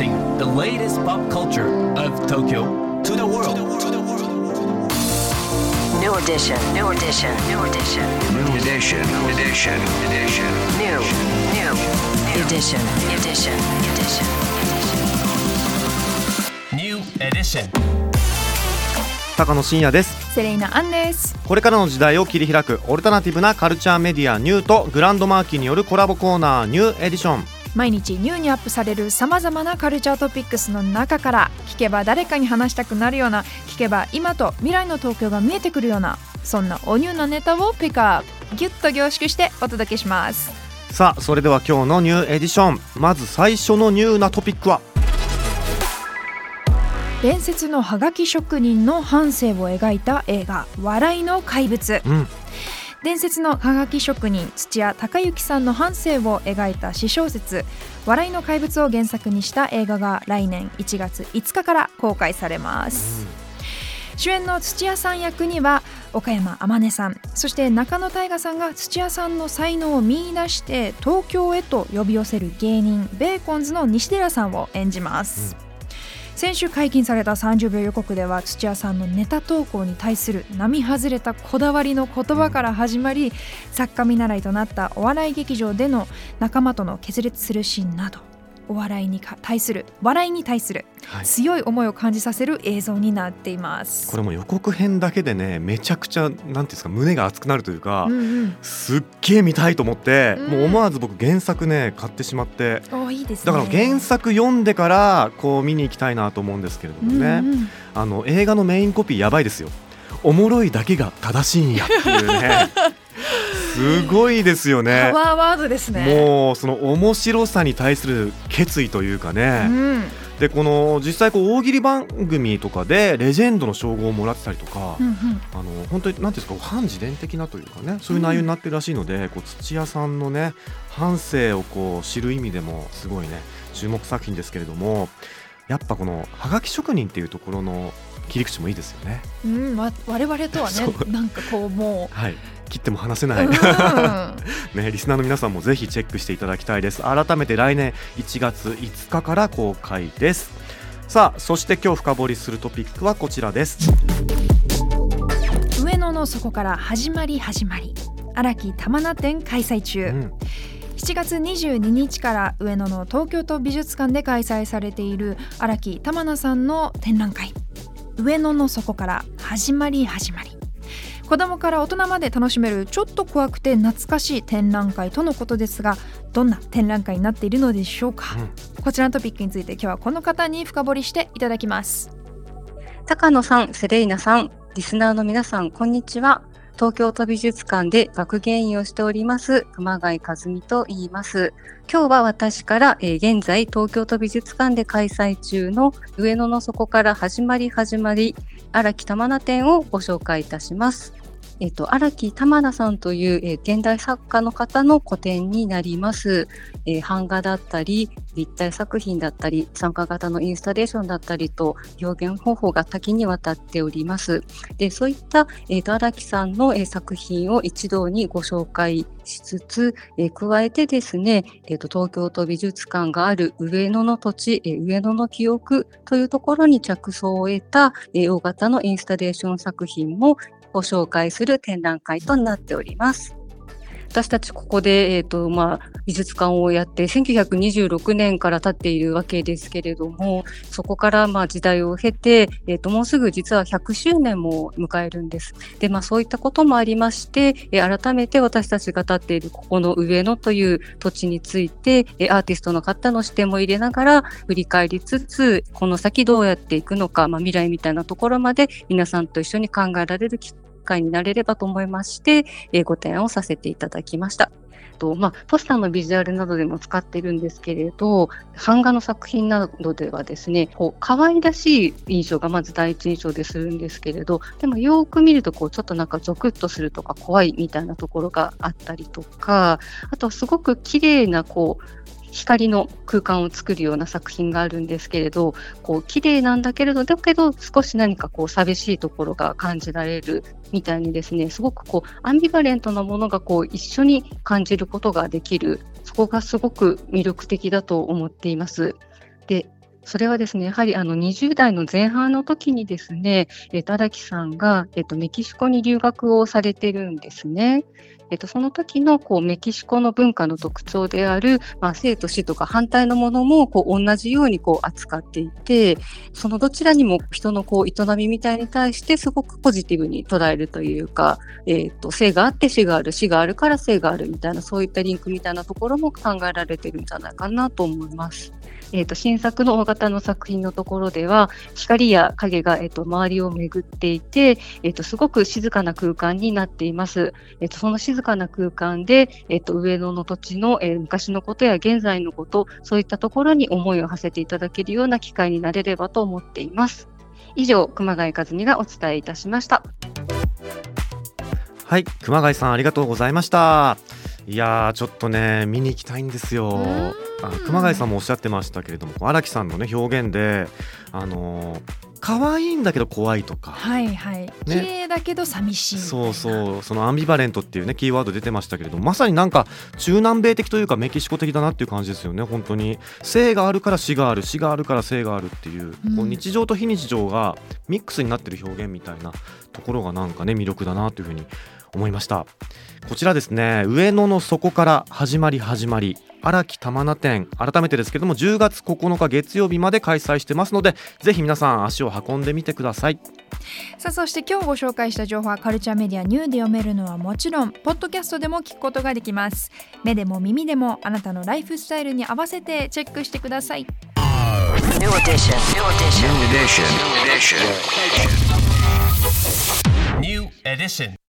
Introducing the latest pop culture of Tokyo to the world. New edition, new edition, new edition, New edition, edition, edition. new, new, edition, edition, edition. New edition. 高野真也ですセレイナアンですこれからの時代を切り開くオルタナティブなカルチャーメディアニューとグランドマーキーによるコラボコーナーニューエディション毎日ニューにアップされるさまざまなカルチャートピックスの中から聞けば誰かに話したくなるような聞けば今と未来の東京が見えてくるようなそんなおニューなネタをピックアップギュッと凝縮してお届けします。さあそれでは今日のニューエディション。まず最初のニューなトピックは？伝説のハガキ職人の半生を描いた映画「笑いの怪物」うん伝説のハガキ職人土屋隆之さんの半生を描いた詩小説「笑いの怪物」を原作にした映画が来年1月5日から公開されます、主演の土屋さん役には岡山天音さんそして中野大河さんが土屋さんの才能を見出して東京へと呼び寄せる芸人ベーコンズの西寺さんを演じます、先週解禁された30秒予告では土屋さんのネタ投稿に対する並外れたこだわりの言葉から始まり、作家見習いとなったお笑い劇場での仲間との決裂するシーンなど。お笑いにか対する笑いに対するはい。強い思いを感じさせる映像になっています。これも予告編だけでねめちゃくちゃなんていうんですか胸が熱くなるというか、うんうん、すっげえ見たいと思って、うん。もう思わず僕原作ね買ってしまって。おいいですね。だから原作読んでからこう見に行きたいなと思うんですけれどもね、うんうん。あの映画のメインコピーやばいですよ。おもろいだけが正しいんやっていうね すごいですよね。パワーワードですね。もうその面白さに対する決意というかうね、ん。でこの実際こう大喜利番組とかでレジェンドの称号をもらってたりとか、うんうん。あの本当になんていうんですか反自伝的なというかねそういう内容になってるらしいので、こう土屋さんのね半生をこう知る意味でもすごいね注目作品ですけれどもやっぱこのはがき職人っていうところの切り口もいいですよね。うん、わ我々とはね なんかこうもはい切っても話せう、ない、うん。ね、リスナーの皆さんもぜひチェックしていただきたいです。改めて来年1月5日から公開です。さあそして今日深掘りするトピックはこちらです。上野の底から始まり始まり。荒木玉名展開催中、うん。7月22日から上野の東京都美術館で開催されている荒木玉名さんの展覧会。上野の底から始まり始まり子供から大人まで楽しめるちょっと怖くて懐かしい展覧会とのことですがどんな展覧会になっているのでしょうか、こちらのトピックについて今日はこの方に深掘りしていただきます高野さん、セレイナさん、リスナーの皆さん、こんにちは。東京都美術館で学芸員をしております、熊谷和美と言います。今日は私から、えー現在東京都美術館で開催中の上野の底から始まり始まり荒木玉名展をご紹介いたします。えっと、荒木玉名さんという、えー現代作家の方の個展になります。えー版画だったり、立体作品だったり、参加型のインスタレーションだったりと、表現方法が多岐にわたっております。で、そういった、えーと、荒木さんの、えー作品を一堂にご紹介しつつ、えー加えてですね、えーと、東京都美術館がある上野の土地、えー上野の記憶というところに着想を得た、えー大型のインスタレーション作品もご紹介する展覧会となっております。私たちここで、えーとまあ、美術館をやって1926年から経っているわけですけれどもそこからまあ時代を経て、えー、ともうすぐ実は100周年も迎えるんです。でまあ、そういったこともありまして、改めて私たちが立っているここの上野という土地について、アーティストの方の視点も入れながら振り返りつつこの先どうやっていくのか、まあ、未来みたいなところまで皆さんと一緒に考えられる機会になれればと思いまして、えーご提案をさせていただきました。とまあ、ポスターのビジュアルなどでも使ってるんですけれど版画の作品などではですねこう可愛らしい印象がまず第一印象でするんですけれどでもよく見るとこうちょっとなんかゾクッとするとか怖いみたいなところがあったりとかあとはすごく綺麗なこう光の空間を作るような作品があるんですけれどこう綺麗なんだけれどだけど少し何かこう寂しいところが感じられるみたいにですねすごくこうアンビバレントなものがこう一緒に感じることができるそこがすごく魅力的だと思っています。でそれはですね、やはりあの20代の前半の時にですね、えっと荒木さんが、えっとメキシコに留学をされてるんですね。えっと、その時のこうメキシコの文化の特徴である、まあ、生と死とか反対のものもこう同じようにこう扱っていて、そのどちらにも人のこう営みみたいに対してすごくポジティブに捉えるというか、えっと生があって死がある、死があるから生があるみたいな、そういったリンクみたいなところも考えられてるんじゃないかなと思います。えっと新作の大型の作品のところでは、光や影が、えっと周りを巡っていて、えっとすごく静かな空間になっています。えっとその静かな空間で、えっと上野の土地の、えー昔のことや現在のこと、そういったところに思いを馳せていただけるような機会になれればと思っています。以上、熊谷和美がお伝えいたしました。はい熊谷さんありがとうございましたいやーちょっとね見に行きたいんですよんあの熊谷さんもおっしゃってましたけれども荒木さんのね表現であのー可愛いんだけど怖いとか。はいはい。綺麗だけど寂しいそうそう。そのアンビバレントっていうねキーワード出てましたけれどもまさになんか中南米的というかメキシコ的だなっていう感じですよね本当に。生があるから死がある死があるから生があるっていう,、うん。こう日常と非日常がミックスになってる表現みたいなところがなんかね魅力だなというふうに思いましたこちらですね上野の底から始まり始まり荒木玉名店改めてですけども10月9日月曜日まで開催してますのでぜひ皆さん足を運んでみてくださいさあそして今日ご紹介した情報はカルチャーメディアニューで読めるのはもちろんポッドキャストでも聞くことができます目でも耳でもあなたのライフスタイルに合わせてチェックしてください New edition. New edition. New edition. New edition. New edition.